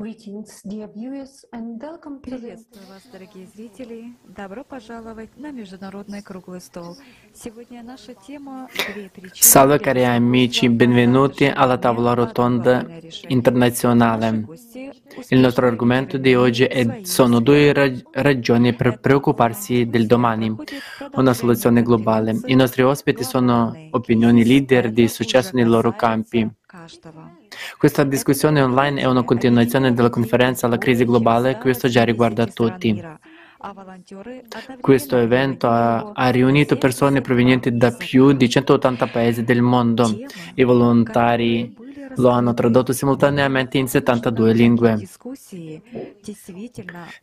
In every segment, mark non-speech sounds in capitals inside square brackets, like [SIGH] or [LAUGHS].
Приветствую вас, дорогие зрители. Добро пожаловать на Международный круглый стол. Сегодня наша тема «Две причины...» Salve cari amici, benvenuti alla tavola rotonda internazionale. Il nostro argomento di oggi è, sono due rag- ragioni per preoccuparsi del domani, una soluzione globale. I nostri ospiti sono opinioni leader di successo nei loro campi. Questa discussione online è una continuazione della conferenza La crisi globale, questo già riguarda tutti. Questo evento ha, ha, riunito persone provenienti da più di 180 paesi del mondo. I volontari lo hanno tradotto simultaneamente in 72 lingue.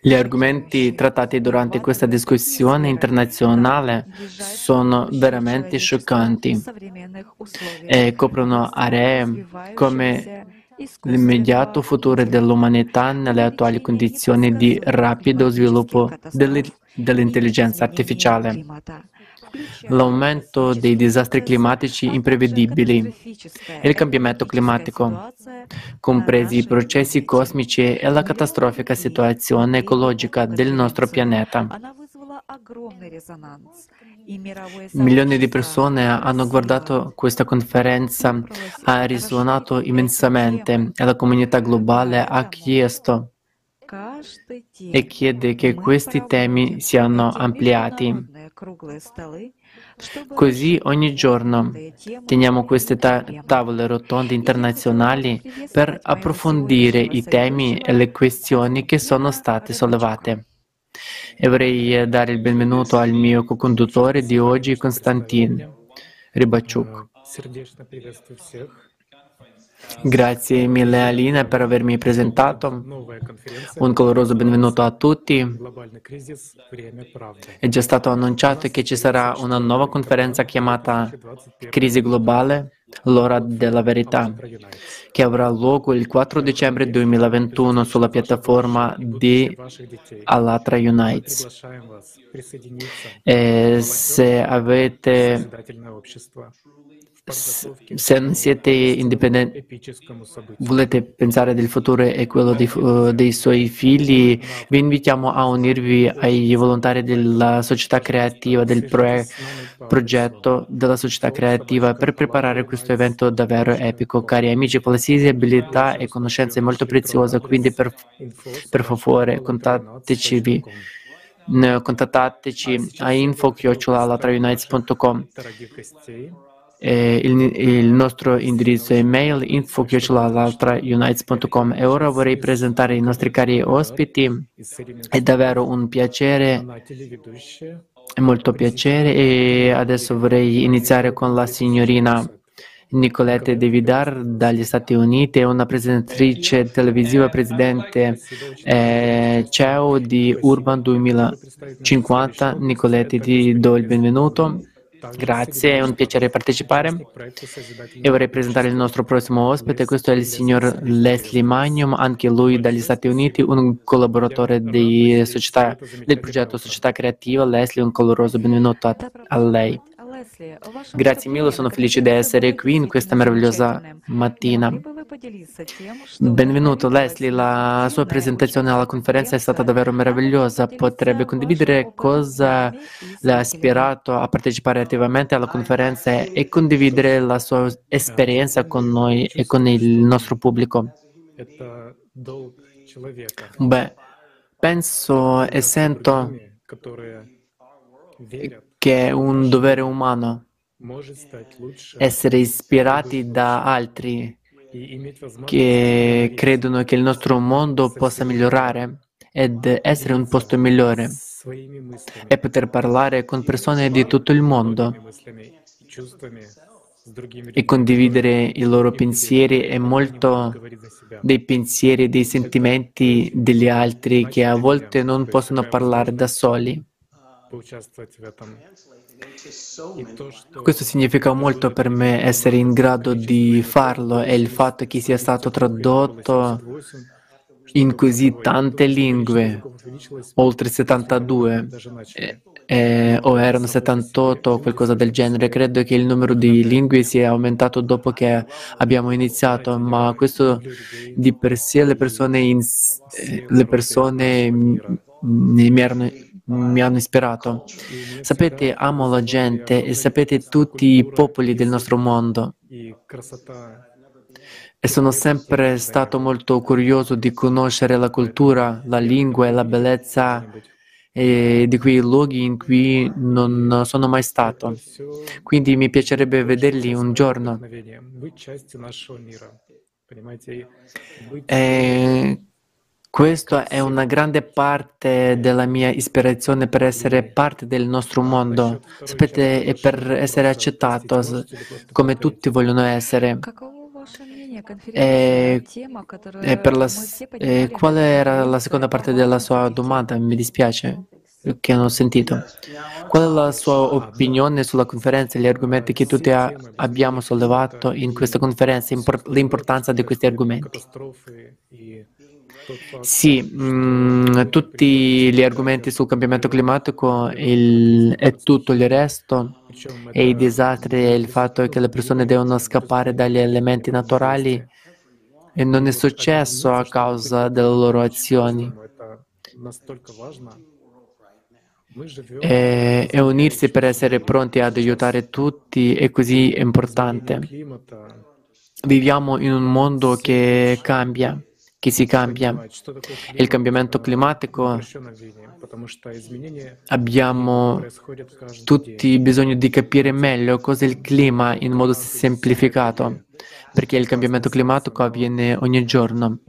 Gli argomenti trattati durante questa discussione internazionale sono veramente scioccanti e coprono aree come l'immediato futuro dell'umanità nelle attuali condizioni di rapido sviluppo dell'intelligenza artificiale [LAUGHS] l'aumento dei disastri climatici imprevedibili, il cambiamento climatico, compresi i processi cosmici e la catastrofica situazione ecologica del nostro pianeta. Milioni di persone hanno guardato questa conferenza, ha risuonato immensamente e la comunità globale ha chiesto e chiede che questi temi siano ampliati. Così ogni giorno teniamo queste ta- tavole rotonde internazionali per approfondire i temi e le questioni che sono state sollevate. E vorrei dare il benvenuto al mio co-conduttore di oggi, Konstantin Rybachuk. Grazie mille Alina per avermi presentato. Un caloroso benvenuto a tutti. È già stato annunciato che ci sarà una nuova conferenza chiamata Crisi globale, l'ora della verità, che avrà luogo il 4 dicembre 2021 sulla piattaforma di Alatra Unites. E se avete se non siete indipendenti, volete pensare del futuro e quello dei, uh, dei, suoi figli, vi invitiamo a unirvi ai volontari della società creativa, del pro- progetto della società creativa per preparare questo evento davvero epico. Cari amici, qualsiasi abilità e conoscenza è molto preziosa, quindi per, per favore contattateci contattateci a info-alatraunites.com eh, il, il, nostro indirizzo email info-unites.com e ora vorrei presentare i nostri cari ospiti. È davvero un piacere, è molto piacere e adesso vorrei iniziare con la signorina Nicolette De Vidar dagli Stati Uniti, una presentatrice televisiva, presidente eh, CEO di Urban 2050. Nicolette, ti do il benvenuto. Grazie, è un piacere partecipare e vorrei presentare il nostro prossimo ospite. Questo è il signor Leslie Magnum, anche lui dagli Stati Uniti, un collaboratore società, del progetto Società Creativa. Leslie, un caloroso benvenuto a, a lei. Grazie mille, sono felice di essere qui in questa meravigliosa mattina. Benvenuto Leslie, la sua presentazione alla conferenza è stata davvero meravigliosa. Potrebbe condividere cosa le ha ispirato a partecipare attivamente alla conferenza e condividere la sua esperienza con noi e con il nostro pubblico. Beh, penso e sento che è un dovere umano essere ispirati da altri che credono che il nostro mondo possa migliorare ed essere un posto migliore e poter parlare con persone di tutto il mondo e condividere i loro pensieri e molto dei pensieri e dei sentimenti degli altri che a volte non possono parlare da soli. Questo significa molto per me essere in grado di farlo e il fatto che sia stato tradotto in così tante lingue, oltre 72, eh, o erano 78 o qualcosa del genere. Credo che il numero di lingue sia aumentato dopo che abbiamo iniziato, ma questo di per sé le persone, in, eh, le persone mi, erano, mi hanno ispirato. Sapete, amo la gente e sapete tutti i popoli del nostro mondo. E sono sempre stato molto curioso di conoscere la cultura, la lingua e la bellezza e di quei luoghi in cui non sono mai stato. Quindi mi piacerebbe vederli un giorno. E questa è una grande parte della mia ispirazione per essere parte del nostro mondo, sapete, e per essere accettato come tutti vogliono essere. E, e la, e qual era la seconda parte della sua domanda? Mi dispiace che non ho sentito. Qual è la sua opinione sulla conferenza e gli argomenti che tutti a, abbiamo sollevato in questa conferenza, import, l'importanza di questi argomenti? Sì, mh, mm, tutti gli argomenti sul cambiamento climatico il, e tutto il resto, e i disastri e il fatto che le persone devono scappare dagli elementi naturali e non è successo a causa delle loro azioni. E, e unirsi per essere pronti ad aiutare tutti è così importante. Viviamo in un mondo che cambia che si cambia. Il cambiamento climatico abbiamo tutti bisogno di capire meglio cosa è il clima in modo semplificato, perché il cambiamento climatico avviene ogni giorno,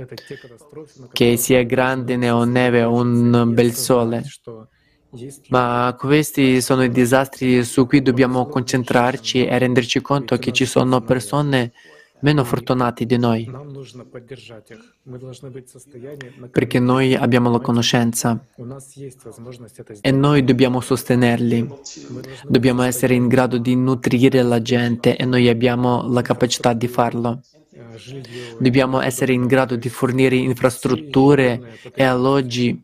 che sia grande o neve o un bel sole. Ma questi sono i disastri su cui dobbiamo concentrarci e renderci conto che ci sono persone meno fortunati di noi, perché noi abbiamo la conoscenza e noi dobbiamo sostenerli, dobbiamo essere in grado di nutrire la gente e noi abbiamo la capacità di farlo. Dobbiamo essere in grado di fornire infrastrutture e alloggi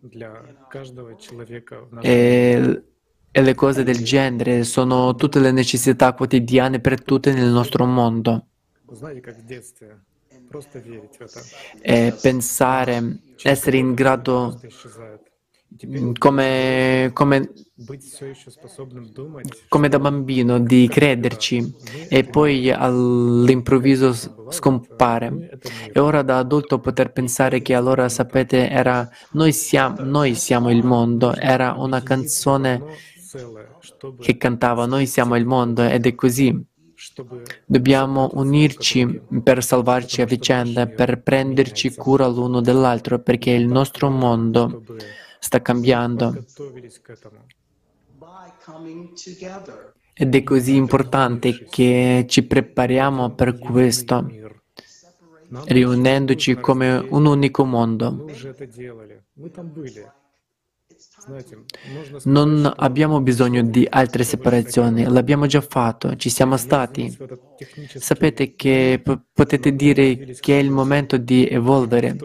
e, e le cose del genere sono tutte le necessità quotidiane per tutte nel nostro mondo e pensare, essere in grado come, come, come, da bambino di crederci e poi all'improvviso scompare. E ora da adulto poter pensare che allora, sapete, era noi siamo, noi siamo il mondo, era una canzone che cantava noi siamo il mondo ed è così. Dobbiamo unirci per salvarci a vicenda, per prenderci cura l'uno dell'altro, perché il nostro mondo sta cambiando. Ed è così importante che ci prepariamo per questo, riunendoci come un unico mondo. Non abbiamo bisogno di altre separazioni, l'abbiamo già fatto, ci siamo stati. Sapete che p- potete dire che è il momento di evolvere.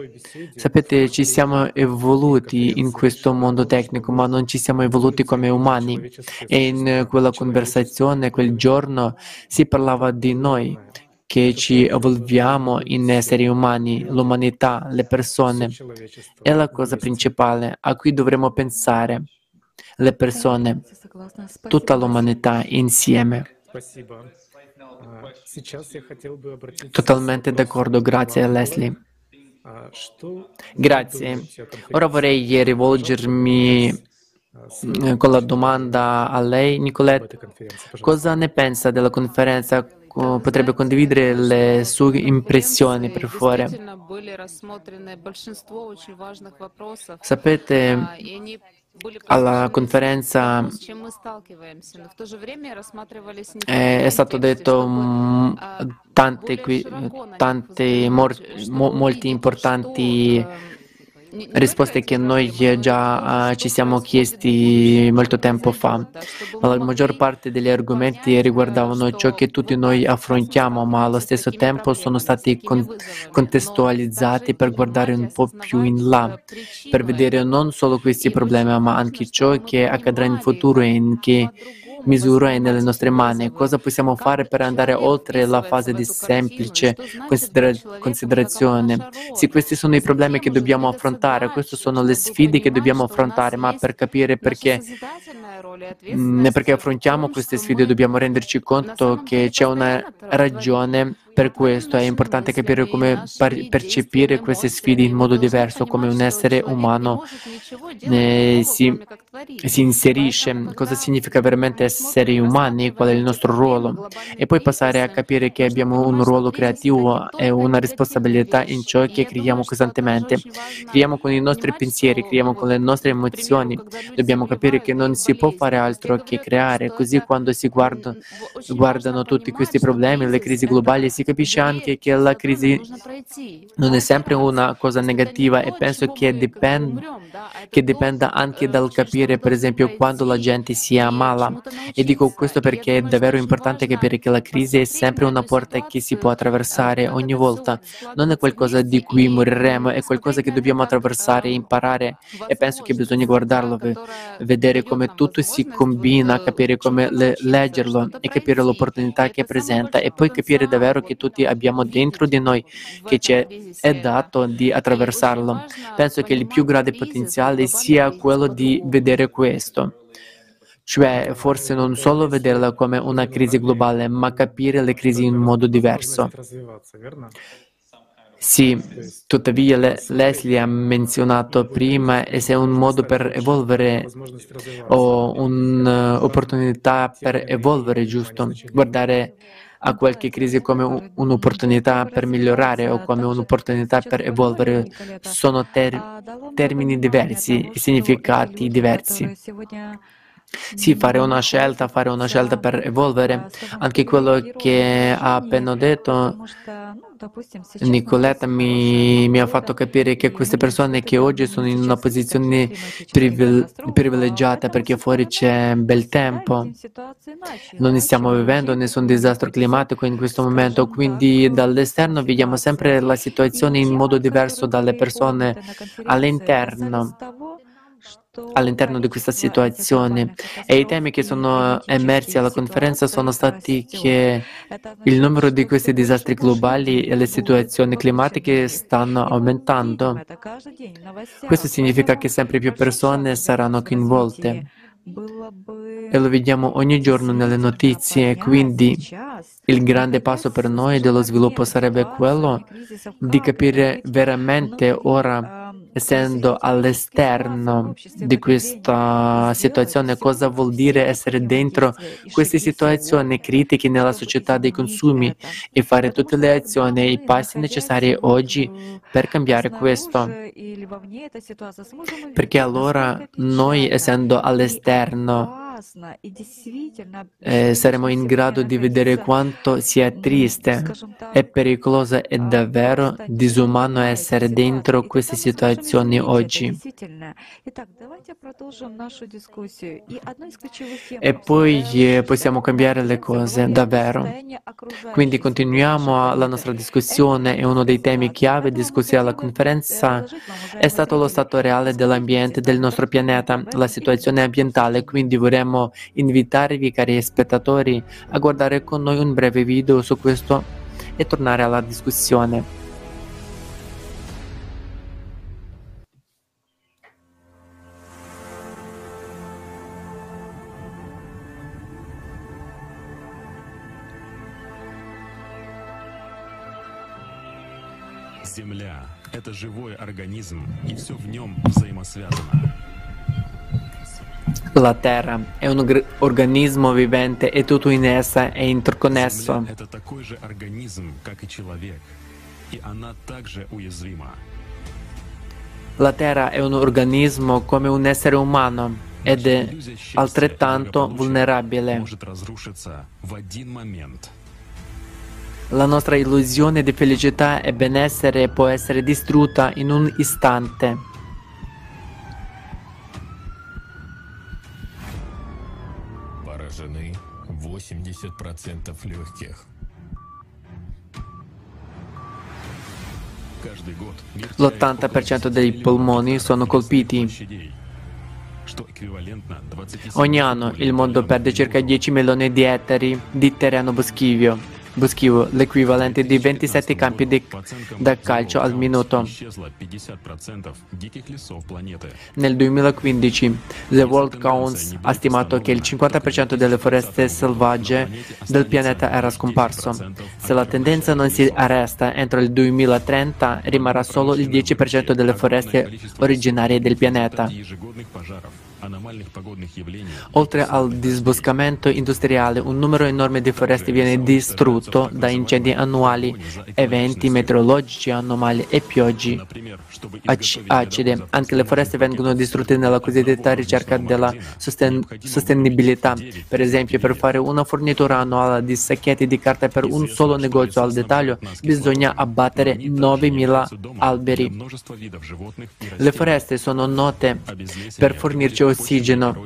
Sapete, ci siamo evoluti in questo mondo tecnico, ma non ci siamo evoluti come umani. E in quella conversazione, quel giorno, si parlava di noi, che ci evolviamo in esseri umani, l'umanità, le persone. È la cosa principale a cui dovremmo pensare, le persone, tutta l'umanità insieme. Totalmente d'accordo, grazie Leslie. Grazie. Ora vorrei rivolgermi mm, con la domanda a lei, Nicolette. Cosa ne pensa della conferenza potrebbe condividere le sue impressioni per favore. Sapete, alla conferenza è, stato detto tante, tante molti importanti risposte che noi già uh, ci siamo chiesti molto tempo fa. La maggior parte degli argomenti riguardavano ciò che tutti noi affrontiamo, ma allo stesso tempo sono stati con- contestualizzati per guardare un po' più in là, per vedere non solo questi problemi, ma anche ciò che accadrà in futuro e in che misura è nelle nostre mani. Cosa possiamo fare per andare oltre la fase di semplice considera- considerazione? Sì, questi sono i problemi che dobbiamo affrontare, queste sono le sfide che dobbiamo affrontare, ma per capire perché, mm, perché affrontiamo queste sfide dobbiamo renderci conto che c'è una ragione per questo è importante capire come percepire queste sfide in modo diverso, come un essere umano eh, si, si, inserisce, cosa significa veramente essere umani, qual è il nostro ruolo e poi passare a capire che abbiamo un ruolo creativo e una responsabilità in ciò che creiamo costantemente. Creiamo con i nostri pensieri, creiamo con le nostre emozioni. Dobbiamo capire che non si può fare altro che creare, così quando si guarda, guardano tutti questi problemi, le crisi globali, si capisce anche che la crisi non è sempre una cosa negativa e penso che, dipend- che dipenda anche dal capire, per esempio, quando la gente si ammala. E dico questo perché è davvero importante capire che la crisi è sempre una porta che si può attraversare ogni volta. Non è qualcosa di cui moriremo, è qualcosa che dobbiamo attraversare e imparare. E penso che bisogna guardarlo, vedere come tutto si combina, capire come le- leggerlo e capire l'opportunità che presenta e poi capire davvero che che tutti abbiamo dentro di noi, che ci è dato di attraversarlo. Penso che il più grande potenziale sia quello di vedere questo. Cioè, forse non solo vederla come una crisi globale, ma capire le crisi in modo diverso. Sì, tuttavia le, Leslie ha menzionato prima e se è un modo per evolvere o un'opportunità per evolvere, giusto? Guardare a qualche crisi come un'opportunità per migliorare o come un'opportunità per evolvere. Sono ter- termini diversi e significati diversi. Sì, fare una scelta, fare una scelta per evolvere. Anche quello che ha appena detto Nicoletta mi, mi, ha fatto capire che queste persone che oggi sono in una posizione privilegiata perché fuori c'è bel tempo, non stiamo vivendo nessun disastro climatico in questo momento, quindi dall'esterno vediamo sempre la situazione in modo diverso dalle persone all'interno all'interno di questa situazione. e i temi che sono emersi alla conferenza sono stati che il numero di questi disastri globali e le situazioni climatiche stanno aumentando. Questo significa che sempre più persone saranno coinvolte. e lo vediamo ogni giorno nelle notizie, quindi il grande passo per noi dello sviluppo sarebbe quello di capire veramente ora essendo all'esterno di questa situazione, cosa vuol dire essere dentro queste situazioni critiche nella società dei consumi e fare tutte le azioni e i passi necessari oggi per cambiare questo. Perché allora noi, essendo all'esterno, eh, saremo in grado di vedere quanto sia triste e pericoloso e davvero disumano essere dentro queste situazioni oggi. E poi eh, possiamo cambiare le cose, davvero. Quindi continuiamo la nostra discussione e uno dei temi chiave discussi alla conferenza. è stato lo stato reale dell'ambiente del nostro pianeta, la situazione ambientale, quindi vorremmo vorremmo invitarvi, cari spettatori, a guardare con noi un breve video su questo e tornare alla discussione. Земля — это живой организм, и все в нем взаимосвязано. La Terra è un organismo vivente e tutto in essa è interconnesso. La Terra è un organismo come un essere umano ed è altrettanto vulnerabile. La nostra illusione di felicità e benessere può essere distrutta in un istante. 80% легких. Каждый год мир теряет L'80% около dei 10 polmoni sono colpiti. площадей, что эквивалентно 27 Ogni anno il mondo perde circa 10 milioni di ettari di terreno boschivio, Buschivo, l'equivalente di 27 campi di, da calcio al minuto. Nel 2015 The World Counts ha stimato che il 50% delle foreste selvagge del pianeta era scomparso. Se la tendenza non si arresta entro il 2030 rimarrà solo il 10% delle foreste originarie del pianeta. Oltre al disboscamento industriale, un numero enorme di foreste viene distrutto da incendi annuali, eventi meteorologici anomali e pioggi acide. Anche le foreste vengono distrutte nella cosiddetta ricerca della sosten- sostenibilità. Per esempio, per fare una fornitura annuale di sacchetti di carta per un solo negozio al dettaglio, bisogna abbattere 9.000 alberi. Le foreste sono note per fornirci ossigeno,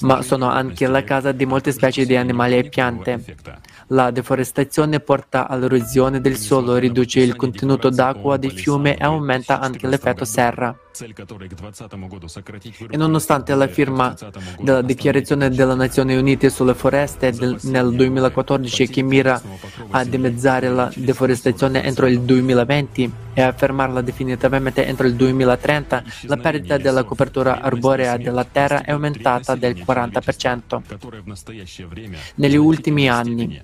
ma sono anche la casa di molte specie di animali e piante. La deforestazione porta all'erosione del suolo, riduce il contenuto d'acqua dei fiumi e aumenta anche l'effetto serra. E nonostante la firma della Dichiarazione delle Nazioni Unite sulle foreste del, nel 2014 che mira a dimezzare la deforestazione entro il 2020 e a fermarla definitivamente entro il 2030, la perdita della copertura arborea della terra è aumentata del 40% negli ultimi anni.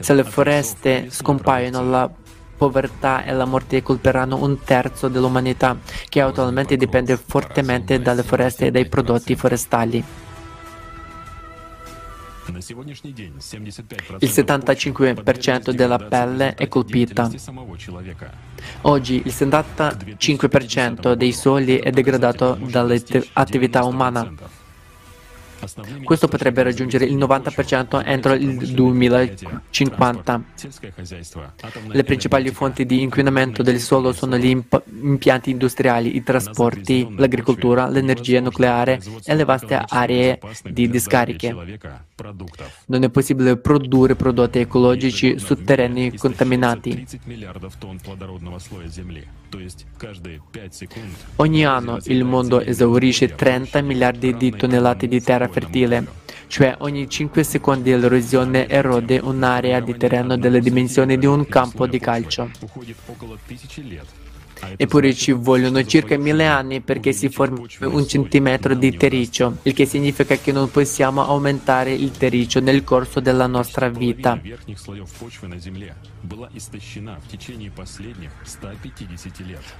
Se le foreste scompaiono, la povertà e la morte colperanno un terzo dell'umanità, che attualmente dipende fortemente dalle foreste e dai prodotti forestali. Il 75% della pelle è colpita. Oggi il 75% dei soli è degradato dall'attività umana. Questo potrebbe raggiungere il 90% entro il 2050. Le principali fonti di inquinamento del suolo sono gli imp- impianti industriali, i trasporti, l'agricoltura, l'energia nucleare e le vaste aree di discariche. Non è possibile produrre prodotti ecologici su terreni contaminati. Ogni anno il mondo esaurisce 30 miliardi di tonnellate di terra fertile, cioè ogni 5 secondi l'erosione erode un'area di terreno delle dimensioni di un campo di calcio. Eppure ci vogliono circa mille anni perché si formi un centimetro di terriccio, il che significa che non possiamo aumentare il terriccio nel corso della nostra vita.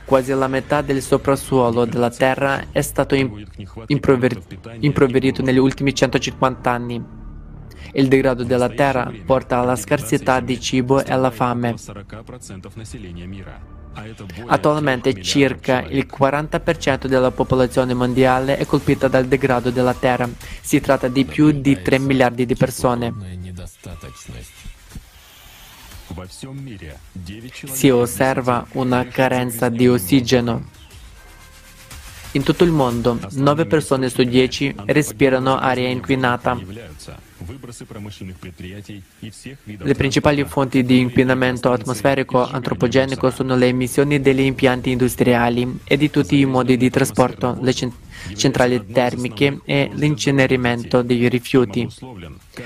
Quasi la metà del soprassuolo della Terra è stato improverito negli ultimi 150 anni. Il degrado della terra porta alla scarsità di cibo e alla fame. Attualmente circa il 40% della popolazione mondiale è colpita dal degrado della Terra. Si tratta di più di 3 miliardi di persone. Si osserva una carenza di ossigeno. In tutto il mondo 9 persone su 10 respirano aria inquinata. Le principali fonti di inquinamento atmosferico antropogenico sono le emissioni degli impianti industriali e di tutti i modi di trasporto, le centrali termiche e l'incenerimento dei rifiuti.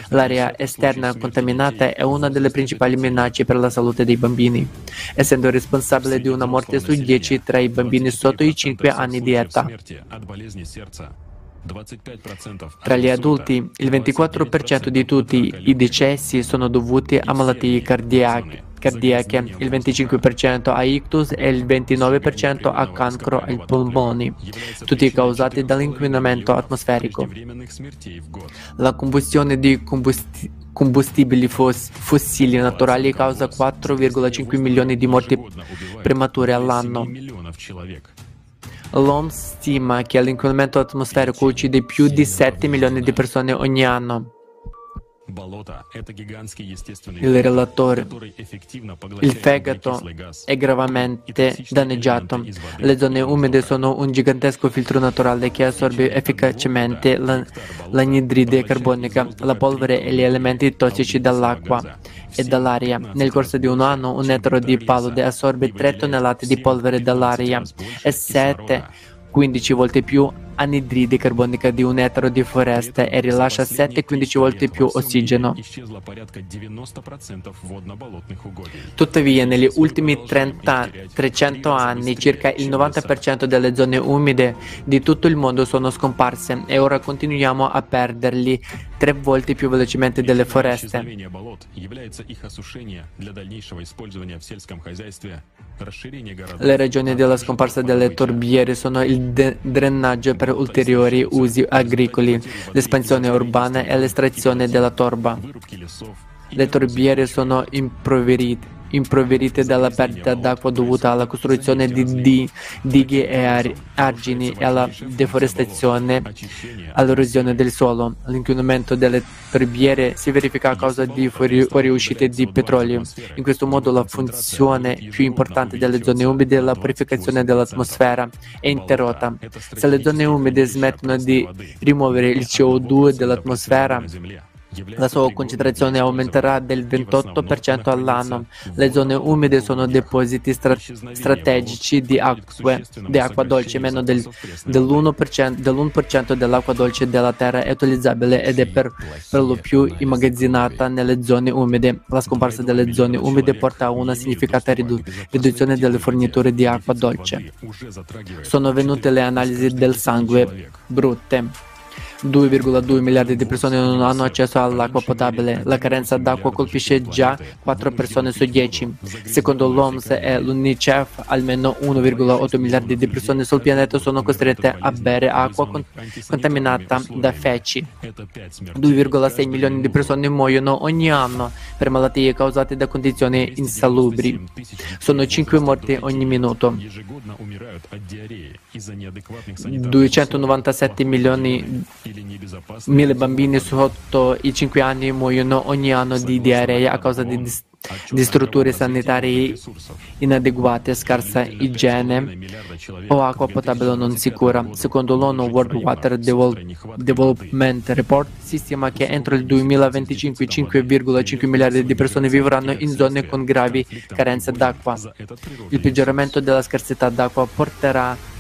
L'area esterna contaminata è una delle principali minacce per la salute dei bambini, essendo responsabile di una morte su 10 tra i bambini sotto i 5 anni di età. Tra gli adulti, il 24% di tutti i decessi sono dovuti a malattie cardiache, cardiache il 25% a ictus e il 29% a cancro ai polmoni, tutti causati dall'inquinamento atmosferico. La combustione di combustibili combustibili foss- fossili naturali causa 4,5 milioni di morti premature all'anno. L'OMS stima che l'inquinamento atmosferico uccide più di 7 milioni di persone ogni anno. Il relatore, il fegato è gravemente danneggiato. Le zone umide sono un gigantesco filtro naturale che assorbe efficacemente l'anidride carbonica, la polvere e gli elementi tossici dall'acqua e dall'aria. Nel corso di un anno un ettaro di palude assorbe 3 tonnellate di polvere dall'aria e 7 15 volte più anidride carbonica di un ettaro di foresta e rilascia 7-15 volte più ossigeno. Tuttavia, negli ultimi 30, 300 anni, circa il 90% delle zone umide di tutto il mondo sono scomparse e ora continuiamo a perderli tre volte più velocemente delle foreste. Le ragioni della scomparsa delle torbiere sono il drenaggio per per ulteriori usi agricoli, l'espansione urbana e l'estrazione della torba. Le torbiere sono impoverite impoverite dalla perdita d'acqua dovuta alla costruzione di dighe e argini, e alla deforestazione, all'erosione del suolo. L'inquinamento delle torbiere si verifica a causa di fuoriuscite di petrolio. In questo modo la funzione più importante delle zone umide, è la purificazione dell'atmosfera, è interrotta. Se le zone umide smettono di rimuovere il CO2 dell'atmosfera, la sua concentrazione aumenterà del 28% all'anno. Le zone umide sono depositi stra- strategici di acque, di acqua dolce, meno del, dell'1%, dell'1% dell'acqua dolce della terra è utilizzabile ed è per, per lo più immagazzinata nelle zone umide. La scomparsa delle zone umide porta a una significata ridu- riduzione delle forniture di acqua dolce. Sono venute le analisi del sangue brutte. 2,2 miliardi di persone non hanno accesso all'acqua potabile. La carenza d'acqua colpisce già 4 persone su 10. Secondo l'OMS e l'UNICEF, almeno 1,8 miliardi di persone sul pianeta sono costrette a bere acqua con- contaminata da feci. 2,6 milioni di persone muoiono ogni anno per malattie causate da condizioni insalubri. Sono 5 morti ogni minuto. 297 milioni Mille bambini sotto i 5 anni muoiono ogni anno di diarrea a causa di, dis- di strutture sanitarie inadeguate, scarsa igiene o acqua potabile non sicura. Secondo l'ONU World Water Devol- Development Report si stima che entro il 2025 5,5 miliardi di persone vivranno in zone con gravi carenze d'acqua. Il peggioramento della scarsità d'acqua porterà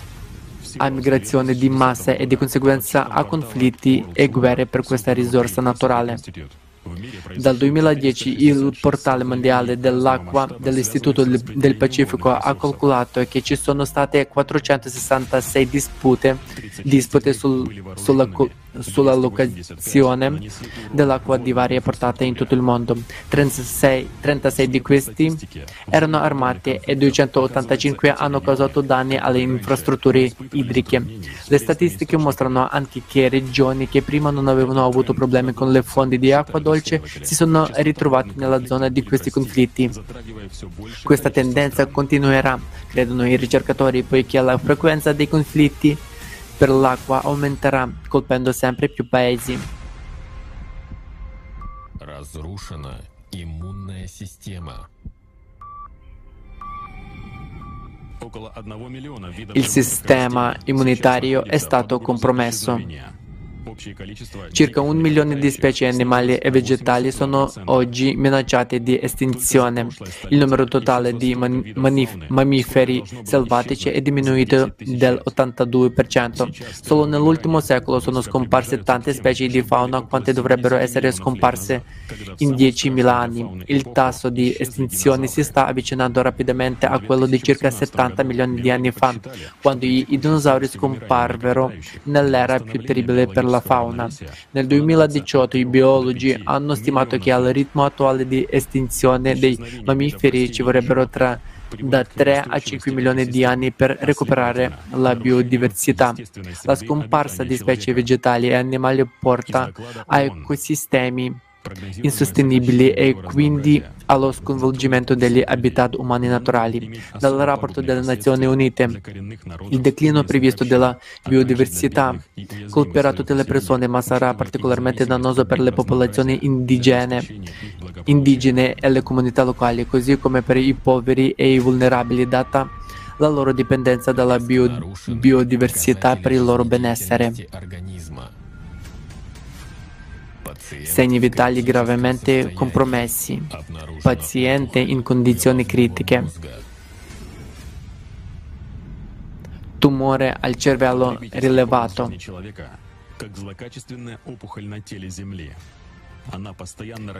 a migrazione di massa e di conseguenza a conflitti e guerre per questa risorsa naturale. Dal 2010 il portale mondiale dell'acqua dell'Istituto del Pacifico ha calcolato che ci sono state 466 dispute, dispute sul- sulla, locazione dell'acqua di varie portate in tutto il mondo. 36, 36 di questi erano armati e 285 hanno causato danni alle infrastrutture idriche. Le statistiche mostrano anche che regioni che prima non avevano avuto problemi con le fonti di acqua dolce si sono ritrovate nella zona di questi conflitti. Questa tendenza continuerà, credono i ricercatori, poiché la frequenza dei conflitti per l'acqua aumenterà, colpendo sempre più paesi. Разрушена иммунная система. Il sistema immunitario è stato compromesso. Circa un milione di specie animali e vegetali sono oggi minacciate di estinzione. Il numero totale di man- manif- mammiferi selvatici è diminuito del 82%. Solo nell'ultimo secolo sono scomparse tante specie di fauna quante dovrebbero essere scomparse in 10.000 anni. Il tasso di estinzione si sta avvicinando rapidamente a quello di circa 70 milioni di anni fa, quando i, dinosauri scomparvero nell'era più terribile per la fauna. Nel 2018 i biologi hanno stimato che al ritmo attuale di estinzione dei mammiferi ci vorrebbero tra da 3 a 5 milioni di anni per recuperare la biodiversità. La scomparsa di specie vegetali e animali porta a ecosistemi insostenibili e quindi allo sconvolgimento degli habitat umani naturali. Dal rapporto delle Nazioni Unite, il declino previsto della biodiversità colpirà tutte le persone, ma sarà particolarmente dannoso per le popolazioni indigene, indigene e le comunità locali, così come per i poveri e i vulnerabili, data la loro dipendenza dalla bio- biodiversità per il loro benessere segni vitali gravemente compromessi, paziente in condizioni critiche, tumore al cervello rilevato.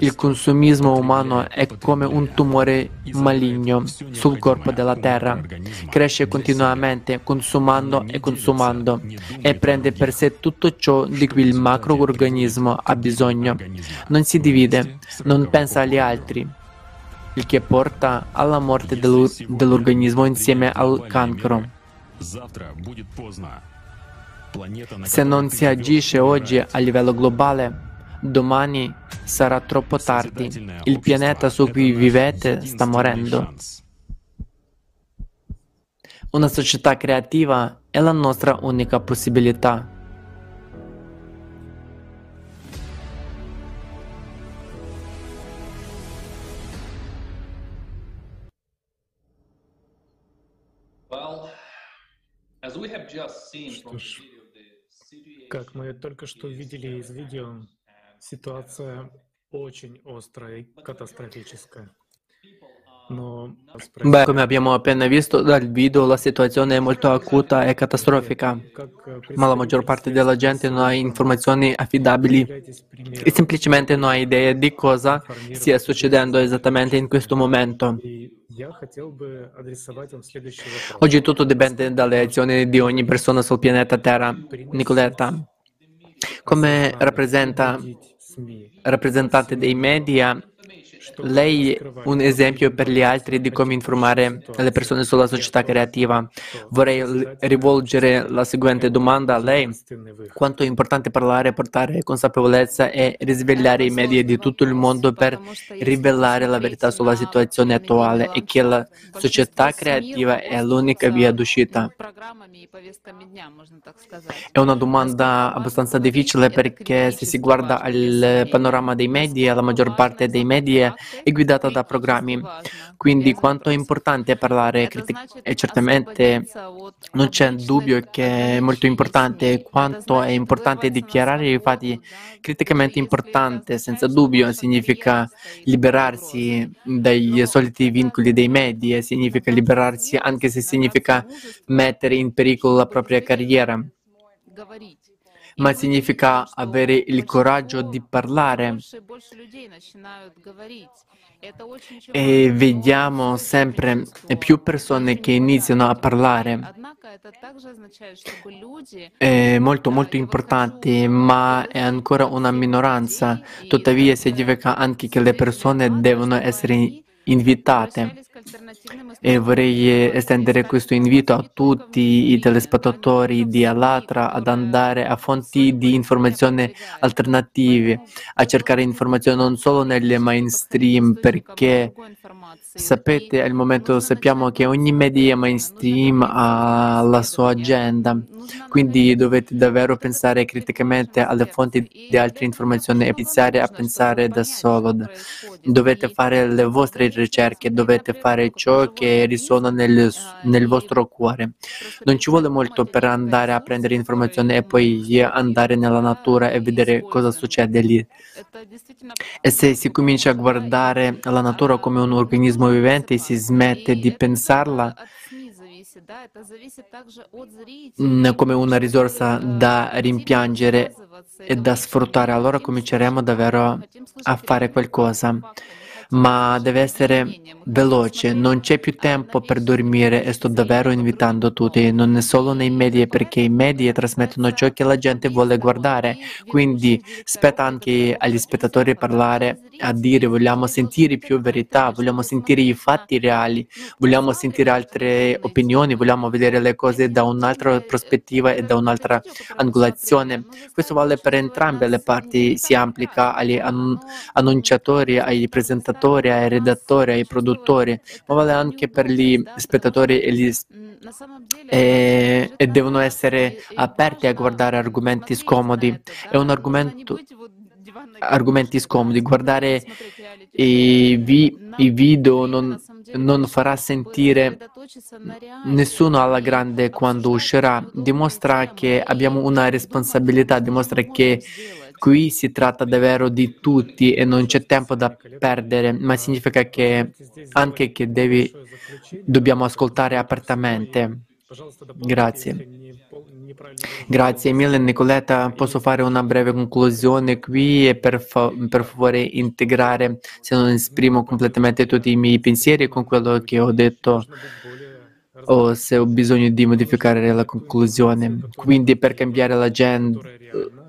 Il consumismo umano è come un tumore maligno sul corpo della terra. Cresce continuamente, consumando e consumando, e prende per sé tutto ciò di cui il macroorganismo ha bisogno. Non si divide, non pensa agli altri, il che porta alla morte dell'organismo insieme al cancro. Se non si agisce oggi a livello globale, domani sarà troppo tardi. Созидательное Il pianeta su общество cui это наш vivete sta единственный morendo. шанс. Una società creativa è la nostra unica possibilità. Well, as we have just seen Что from the ж, video, the situation Как мы только что видели из видео, ситуация очень острая и катастрофическая. Но Beh, come abbiamo appena visto dal video, la situazione è molto acuta e catastrofica, как э, ma la maggior parte della gente non ha informazioni affidabili являетесь e примером semplicemente non ha idea di cosa stia succedendo esattamente in questo momento. И я хотел бы адресовать вам следующий вопрос. Oggi tutto dipende dalle azioni di ogni persona sul pianeta Terra. Nicoletta, come rappresentante dei media lei è un esempio per gli altri di come informare le persone sulla società creativa. Vorrei rivolgere la seguente domanda a lei. Quanto è importante parlare, portare consapevolezza e risvegliare i media di tutto il mondo per rivelare la verità sulla situazione attuale e che la società creativa è l'unica via d'uscita? È una domanda abbastanza difficile perché se si guarda al panorama dei media, la maggior parte dei media è guidata da programmi. Quindi quanto è importante parlare critic- e certamente non c'è dubbio che è molto importante quanto è importante dichiarare i fatti criticamente importante, senza dubbio significa liberarsi dai soliti vincoli dei media, significa liberarsi anche se significa mettere in pericolo la propria carriera, ma significa avere il coraggio di parlare e vediamo sempre più persone che iniziano a parlare. È molto molto importante, ma è ancora una minoranza. Tuttavia significa anche che le persone devono essere invitate. E vorrei eh, estendere questo invito a tutti i telespettatori di Alatra ad andare a fonti di informazione alternative, a cercare informazioni non solo nelle mainstream, perché sapete, al momento sappiamo che ogni media mainstream ha la sua agenda, quindi dovete davvero pensare criticamente alle fonti di altre informazioni e iniziare a pensare da solo. Dovete fare le vostre ricerche, dovete fare ciò che risuona nel, nel vostro cuore. Non ci vuole molto per andare a prendere informazioni e poi andare nella natura e vedere cosa succede lì. E se si comincia a guardare la natura come un organismo vivente e si smette di pensarla mm, come una risorsa da rimpiangere e da sfruttare, allora cominceremo davvero a fare qualcosa. Ma deve essere veloce, non c'è più tempo per dormire e sto davvero invitando tutti, non è solo nei media perché i media trasmettono ciò che la gente vuole guardare, quindi spetta anche agli spettatori parlare, a dire vogliamo sentire più verità, vogliamo sentire i fatti reali, vogliamo sentire altre opinioni, vogliamo vedere le cose da un'altra prospettiva e da un'altra angolazione. Questo vale per entrambe le parti, si applica agli an- annunciatori, ai presentatori, ai redattori, ai produttori, ma vale anche per gli spettatori e, gli, e, e devono essere aperti a guardare argomenti scomodi. È un argomento argomenti scomodi, guardare i, vi, i video non, non, farà sentire nessuno alla grande quando uscirà, dimostra che abbiamo una responsabilità, dimostra che qui si tratta davvero di tutti e non c'è tempo da perdere, ma significa che anche che devi, dobbiamo ascoltare apertamente. Grazie. Grazie mille Nicoletta, posso fare una breve conclusione qui e per, fa- per, favore integrare, se non esprimo completamente tutti i miei pensieri con quello che ho detto o se ho bisogno di modificare la conclusione. Quindi per cambiare l'agenda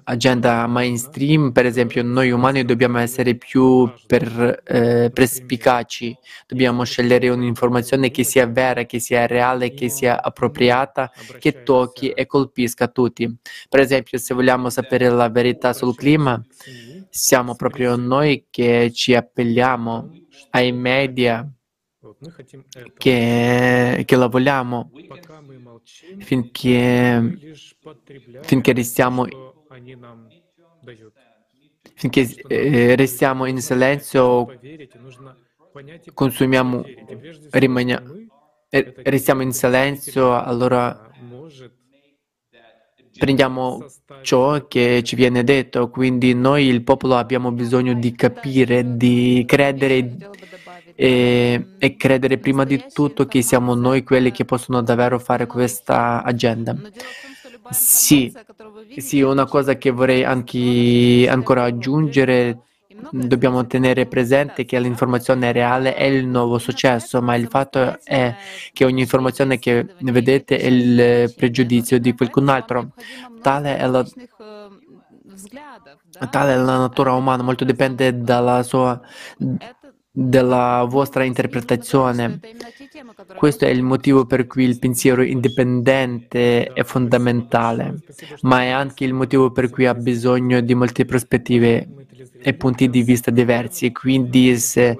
agenda mainstream, per esempio, noi umani dobbiamo essere più per, eh, perspicaci, dobbiamo scegliere un'informazione che sia vera, che sia reale, che sia appropriata, che tocchi e colpisca tutti. Per esempio, se vogliamo sapere la verità sul clima, siamo proprio noi che ci appelliamo ai media che, che la vogliamo finché, finché restiamo Finché eh, restiamo in silenzio, consumiamo, rimaniamo, restiamo in silenzio, allora prendiamo ciò che ci viene detto. Quindi noi, il popolo, abbiamo bisogno di capire, di credere e, e, credere prima di tutto che siamo noi quelli che possono davvero fare questa agenda. Sì, sì, una cosa che vorrei anche ancora aggiungere, dobbiamo tenere presente che l'informazione reale è il nuovo successo, ma il fatto è che ogni informazione che vedete è il pregiudizio di qualcun altro. Tale è la, tale è la natura umana, molto dipende dalla sua della vostra interpretazione. Questo è il motivo per cui il pensiero indipendente è fondamentale, ma è anche il motivo per cui ha bisogno di molte prospettive e punti di vista diversi. Quindi se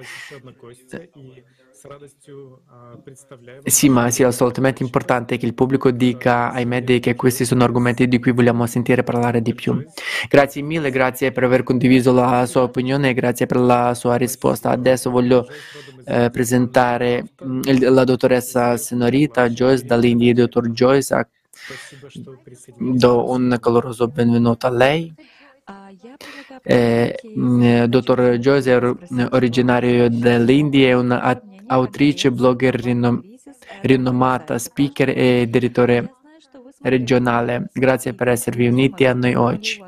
sì, ma è assolutamente importante che il pubblico dica ai media che questi sono argomenti di cui vogliamo sentire parlare di più. Grazie mille, grazie per aver condiviso la sua opinione e grazie per la sua risposta. Adesso voglio eh, presentare mm, la dottoressa Senorita Joyce dall'India, dottor Joyce. Do un caloroso benvenuto a lei. Eh, mm, dottor Joyce è originario dell'India, è un autrice, blogger rinom- rinomata, speaker e direttore regionale. Grazie per esservi uniti a noi oggi.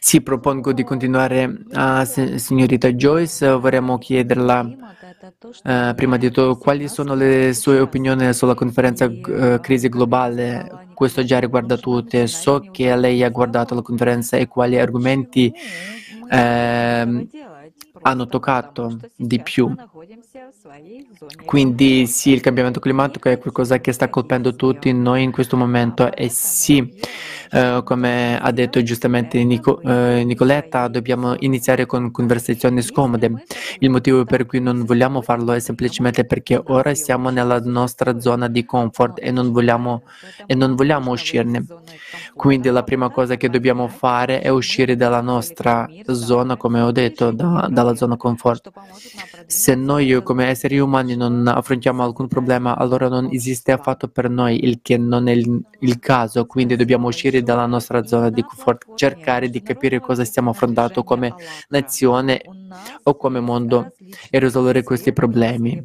Sì, propongo di continuare a signorita Joyce. Vorremmo chiederla eh, prima di tutto quali sono le sue opinioni sulla conferenza eh, crisi globale. Questo già riguarda tutte. So che lei ha guardato la conferenza e quali argomenti eh, hanno toccato di più. Quindi sì, il cambiamento climatico è qualcosa che sta colpendo tutti noi in questo momento e sì, eh, come ha detto giustamente Nico, eh, Nicoletta, dobbiamo iniziare con conversazioni scomode. Il motivo per cui non vogliamo farlo è semplicemente perché ora siamo nella nostra zona di comfort e non vogliamo, e non vogliamo uscirne. Quindi la prima cosa che dobbiamo fare è uscire dalla nostra zona, come ho detto, da, dalla zona comfort. Se noi come esseri umani non affrontiamo alcun problema, allora non esiste affatto per noi, il che non è il, il caso. Quindi dobbiamo uscire dalla nostra zona di comfort, cercare di capire cosa stiamo affrontando come nazione o come mondo e risolvere questi problemi.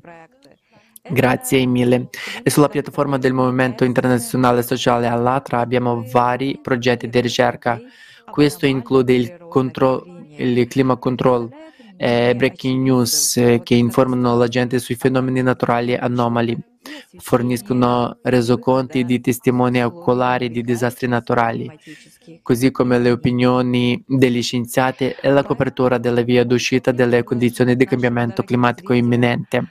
Grazie mille. E sulla piattaforma del Movimento Internazionale Sociale Allatra abbiamo vari progetti di ricerca. Questo include il, control, il clima control e breaking news eh, che informano la gente sui fenomeni naturali anomali, forniscono resoconti di testimoni oculari di disastri naturali, così come le opinioni degli scienziati e la copertura della via d'uscita delle condizioni di cambiamento climatico imminente.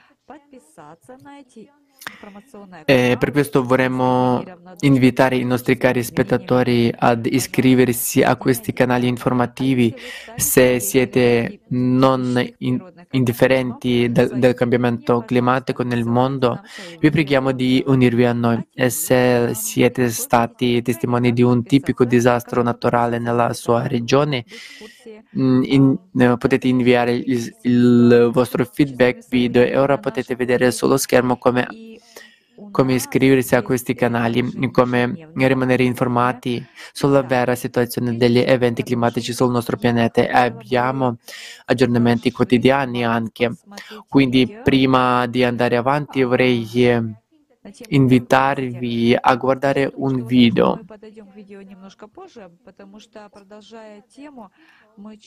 E per questo vorremmo invitare i nostri cari spettatori ad iscriversi a questi canali informativi se siete non in- indifferenti del, del cambiamento climatico nel mondo. Vi preghiamo di unirvi a noi. e se siete stati testimoni di un tipico disastro naturale nella sua regione, mm, in- eh, potete inviare il, il vostro feedback video e ora potete vedere sullo schermo come come iscriversi a questi canali, come rimanere informati sulla vera situazione degli eventi climatici sul nostro pianeta abbiamo aggiornamenti quotidiani anche. Quindi prima di andare avanti vorrei eh, invitarvi a guardare un video.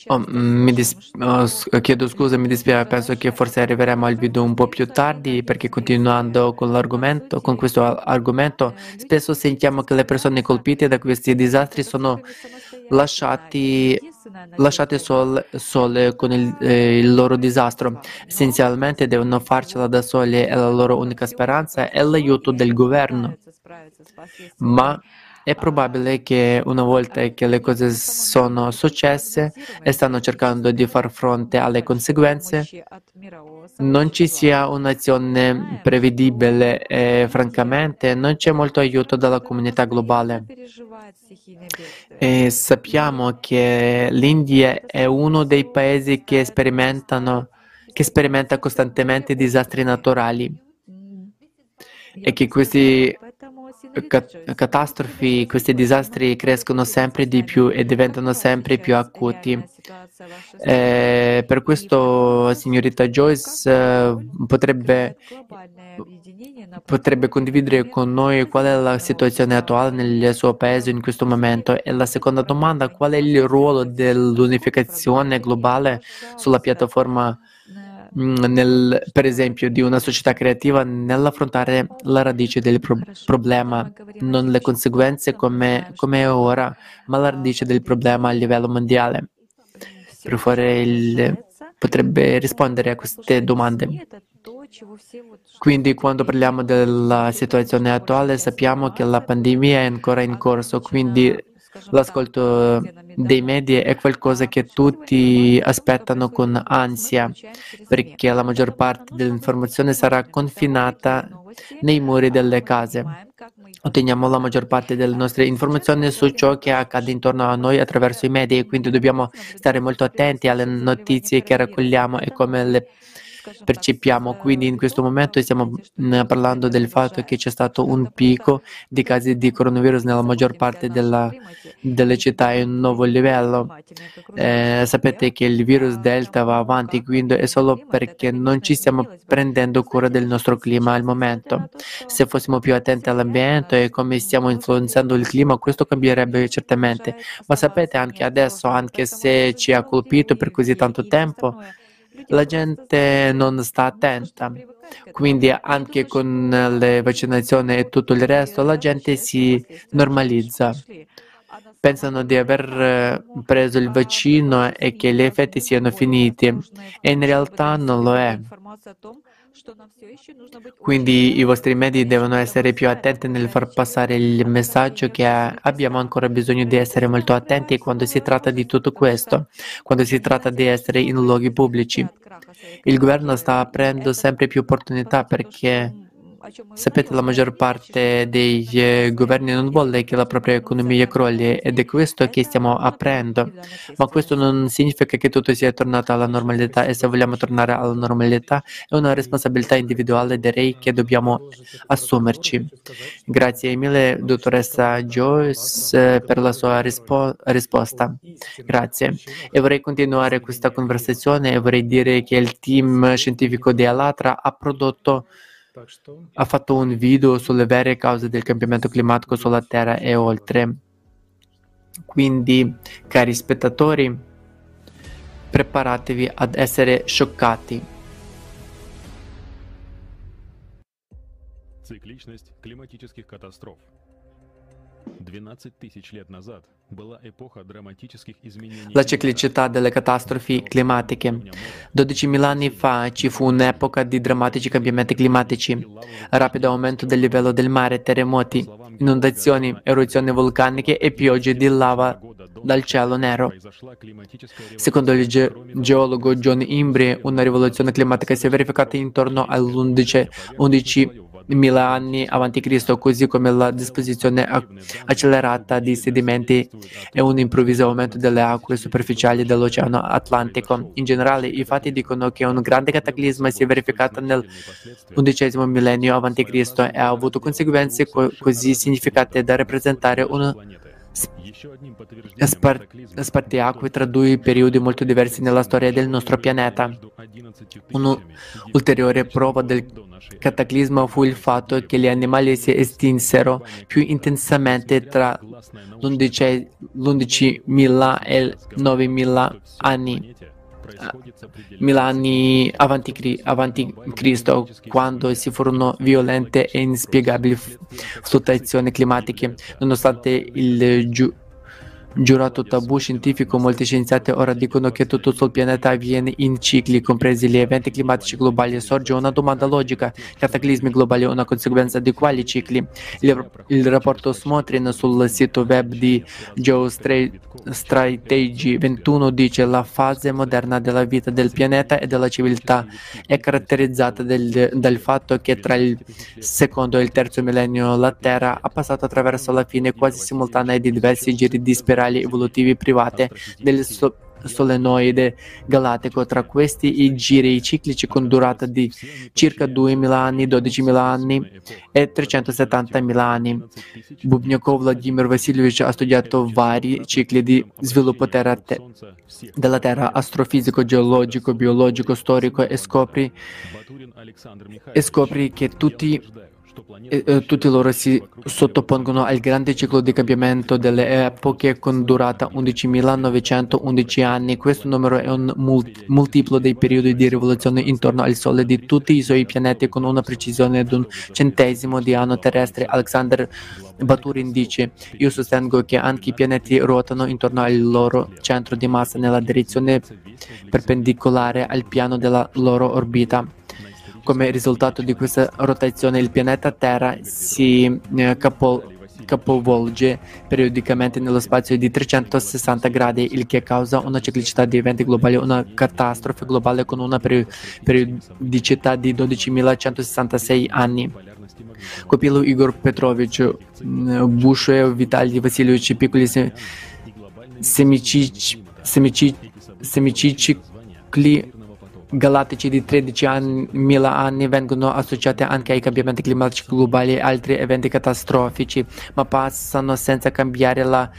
Oh, mm, dis- oh, chiedo scusa, mi dispiace, penso che forse arriveremo al video un po' più tardi perché continuando con l'argomento, con questo argomento, spesso sentiamo che le persone colpite da questi disastri sono lasciati, lasciate sol- sole con il, eh, il loro disastro. Essenzialmente devono farcela da soli e la loro unica speranza è l'aiuto del governo. Ma è probabile che una volta che le cose sono successe e stanno cercando di far fronte alle conseguenze, non ci sia un'azione prevedibile e francamente non c'è molto aiuto dalla comunità globale. E sappiamo che l'India è uno dei paesi che sperimentano che sperimenta costantemente disastri naturali e che questi catastrofi, questi disastri crescono sempre di più e diventano sempre più acuti. Eh, per questo, signorita Joyce, potrebbe, potrebbe condividere con noi qual è la situazione attuale nel suo paese in questo momento. E la seconda domanda, qual è il ruolo dell'unificazione globale sulla piattaforma nel- per esempio, di una società creativa nell'affrontare la radice del pro- problema, non le conseguenze come, come ora, ma la radice del problema a livello mondiale. Per favore, il- potrebbe rispondere a queste domande. Quindi, quando parliamo della situazione attuale, sappiamo che la pandemia è ancora in corso, quindi l'ascolto dei media è qualcosa che tutti aspettano con ansia, perché la maggior parte dell'informazione sarà confinata nei muri delle case. Otteniamo la maggior parte delle nostre informazioni su ciò che accade intorno a noi attraverso i media e quindi dobbiamo stare molto attenti alle notizie che raccogliamo e come le percepiamo. Quindi in questo momento stiamo parlando del fatto che c'è stato un picco di casi di coronavirus nella maggior parte della- delle città e un nuovo livello. Eh, sapete che il virus Delta va avanti, quindi è solo perché non ci stiamo prendendo cura del nostro clima al momento. Se fossimo più attenti all'ambiente e come stiamo influenzando il clima, questo cambierebbe certamente. Ma sapete anche adesso, anche se ci ha colpito per così tanto tempo, la gente non sta attenta. Quindi anche con le vaccinazioni e tutto il resto, la gente si normalizza. Pensano di aver eh, preso il vaccino e che gli effetti siano finiti e in realtà non lo è. Quindi i vostri medi devono essere più attenti nel far passare il messaggio che abbiamo ancora bisogno di essere molto attenti quando si tratta di tutto questo, quando si tratta di essere in luoghi pubblici. Il governo sta aprendo sempre più opportunità perché Sapete, la maggior parte dei eh, governi non vuole che la propria economia crolli ed è questo che stiamo aprendo. Ma questo non significa che tutto sia tornato alla normalità e se vogliamo tornare alla normalità è una responsabilità individuale, direi, che dobbiamo assumerci. Grazie mille, dottoressa Joyce, per la sua rispo- risposta. Grazie. E vorrei continuare questa conversazione e vorrei dire che il team scientifico di Alatra ha prodotto ha fatto un video sulle vere cause del cambiamento climatico sulla Terra e oltre. Quindi, cari spettatori, preparatevi ad essere scioccati. Цикличность климатических катастроф. La ciclicità delle catastrofi climatiche. 12.000 anni fa ci fu un'epoca di drammatici cambiamenti climatici, rapido aumento del livello del mare, terremoti, inondazioni, eruzioni vulcaniche e piogge di lava dal cielo nero. Secondo il ge- geologo John Imbrie, una rivoluzione climatica si è verificata intorno all'11 11.000 anni a.C., così come la disposizione accelerata di sedimenti e un improvviso aumento delle acque superficiali dell'Oceano Atlantico. In generale, i fatti dicono che un grande cataclisma si è verificato nel XI millennio a.C. e ha avuto conseguenze co- così significative da rappresentare spar- spartiacque tra due periodi molto diversi nella storia del nostro pianeta. Un'ulteriore prova del cataclisma fu il fatto che gli animali si estinsero più intensamente tra l'11 l'11.000 e il 9.000 anni mila anni avanti, cri- avanti Cristo, quando si furono violente e inspiegabili f- fluttuazioni climatiche. Nonostante il giu- giurato tabù scientifico, molti scienziati ora dicono che tutto sul pianeta avviene in cicli, compresi gli eventi climatici globali. Sorge una domanda logica: cataclismi globali una conseguenza di quali cicli? Il, il rapporto Smotrin sul sito web di Geostrategy 21 dice la fase moderna della vita del pianeta e della civiltà è caratterizzata del, dal fatto che tra il secondo e il terzo millennio la Terra ha passato attraverso la fine quasi simultanea di diversi giri di spirali evolutivi private del so- solenoide galattico. Tra questi i giri ciclici con durata di circa 2.000 anni, 12.000 anni e 370.000 anni. Bubniakov Vladimir Vasilevich ha studiato vari cicli di sviluppo terra te- della Terra, astrofisico, geologico, biologico, storico e scopri, e scopri che tutti tutti loro si sottopongono al grande ciclo di cambiamento delle epoche con durata 11.911 anni. Questo numero è un mul- multiplo dei periodi di rivoluzione intorno al Sole di tutti i suoi pianeti con una precisione di un centesimo di anno terrestre. Alexander Baturin dice: Io sostengo che anche i pianeti ruotano intorno al loro centro di massa nella direzione perpendicolare al piano della loro orbita. Come risultato di questa rotazione il pianeta Terra si eh, capo- capovolge periodicamente nello spazio di 360 gradi, il che causa una ciclicità di eventi globali, una catastrofe globale con una peri- periodicità di 12.166 anni. Igor Petrovich, Bushev, Vitaly Vasilievich, piccoli se- semicic- semici- semicicli galattici di 13.000 anni vengono associati anche ai cambiamenti climatici globali e altri eventi catastrofici, ma passano senza cambiare la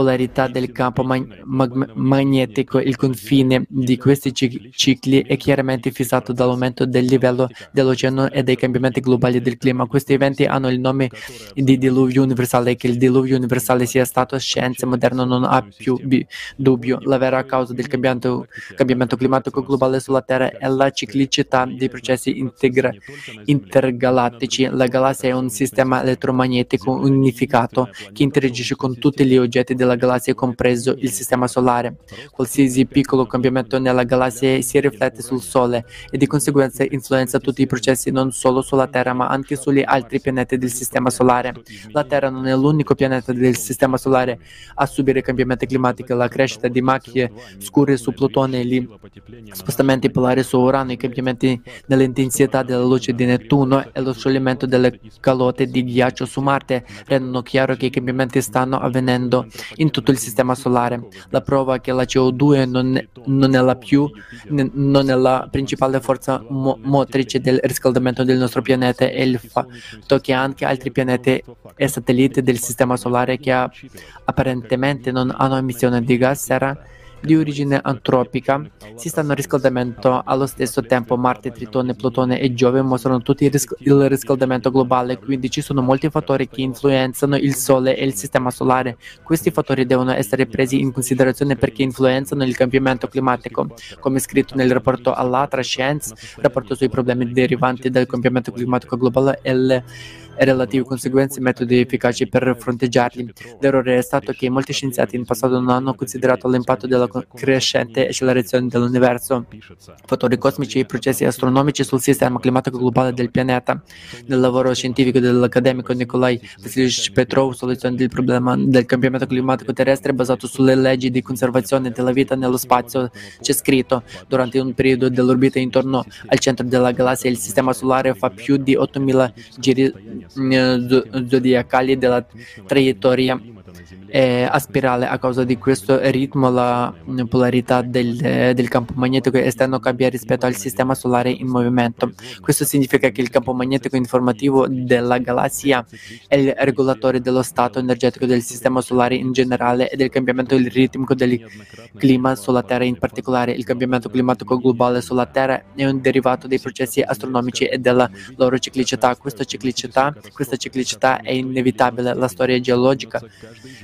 polarità del campo mag- mag- magnetico. Il confine di questi cic- cicli è chiaramente fissato dall'aumento del livello dell'oceano e dai cambiamenti globali del clima. Questi eventi hanno il nome di diluvio universale. Che il diluvio universale sia stato scienza moderna non ha più bi- dubbio. La vera causa del cambiamento, cambiamento climatico globale sulla Terra è la ciclicità dei processi integra- intergalattici. La galassia è un sistema elettromagnetico unificato che interagisce con tutti gli oggetti della galassia, compreso il sistema solare. Qualsiasi piccolo cambiamento nella galassia si riflette sul Sole e di conseguenza influenza tutti i processi non solo sulla Terra ma anche sugli altri pianeti del sistema solare. La Terra non è l'unico pianeta del sistema solare a subire cambiamenti climatici. La crescita di macchie scure su Plutone, gli spostamenti polari su Urano, i cambiamenti nell'intensità della luce di Nettuno e lo scioglimento delle calotte di ghiaccio su Marte rendono chiaro che i cambiamenti stanno avvenendo in tutto il sistema solare. La prova che la CO2 non è, non è la più non è la principale forza mo- motrice del riscaldamento del nostro pianeta è il fatto che anche altri pianeti e satelliti del sistema solare che apparentemente non hanno emissione di gas serra di origine antropica si stanno riscaldando allo stesso tempo. Marte, Tritone, Plutone e Giove mostrano tutti il, ris- il riscaldamento globale, quindi ci sono molti fattori che influenzano il Sole e il Sistema Solare. Questi fattori devono essere presi in considerazione perché influenzano il cambiamento climatico, come scritto nel rapporto Allatra Science, rapporto sui problemi derivanti dal cambiamento climatico globale e le e relative conseguenze e metodi efficaci per fronteggiarli. L'errore è stato che molti scienziati in passato non hanno considerato l'impatto della crescente accelerazione dell'universo, fattori cosmici e processi astronomici sul sistema climatico globale del pianeta. Nel lavoro scientifico dell'accademico Nikolai Vasilievich Petrov, soluzione del problema del cambiamento climatico terrestre basato sulle leggi di conservazione della vita nello spazio, c'è scritto, durante un periodo dell'orbita intorno al centro della galassia il sistema solare fa più di 8000 giri zodiacali della traiettoria è a spirale a causa di questo ritmo la polarità del, del, campo magnetico esterno cambia rispetto al sistema solare in movimento. Questo significa che il campo magnetico informativo della galassia è il regolatore dello stato energetico del sistema solare in generale e del cambiamento ritmico del clima sulla Terra in particolare. Il cambiamento climatico globale sulla Terra è un derivato dei processi astronomici e della loro ciclicità. Questa ciclicità, questa ciclicità è inevitabile. La storia geologica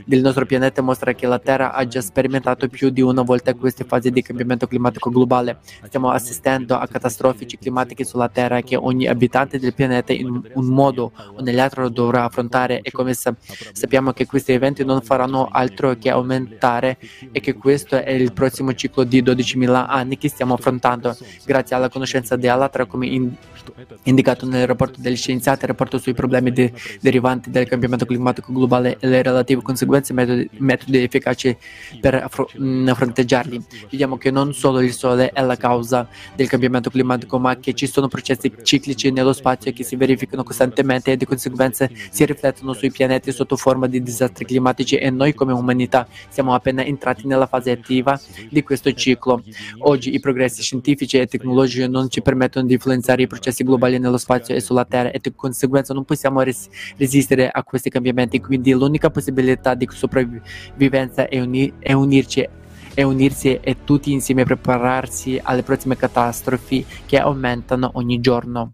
del nostro pianeta mostra che la Terra ha già sperimentato più di una volta queste fasi di cambiamento climatico globale. Stiamo assistendo a catastrofici climatiche sulla Terra che ogni abitante del pianeta in un modo o nell'altro dovrà affrontare e come sappiamo che questi eventi non faranno altro che aumentare e che questo è il prossimo ciclo di 12.000 anni che stiamo affrontando grazie alla conoscenza di Alatra come in, indicato nel rapporto degli scienziati, il rapporto sui problemi de, derivanti dal cambiamento climatico globale e le relative conseguenze, metodi, metodi efficaci per affro- mh, fronteggiarli. Vediamo che non solo il Sole è la causa del cambiamento climatico, ma che ci sono processi ciclici nello spazio che si verificano costantemente e di conseguenza si riflettono sui pianeti sotto forma di disastri climatici e noi come umanità siamo appena entrati nella fase attiva di questo ciclo. Oggi i progressi scientifici e tecnologici non ci permettono di influenzare i processi globali nello spazio e sulla Terra e di conseguenza non possiamo res- resistere a questi cambiamenti, quindi l'unica possibilità di sopravvivenza è, uni- è unirci è unirsi e tutti insieme prepararsi alle prossime catastrofi che aumentano ogni giorno.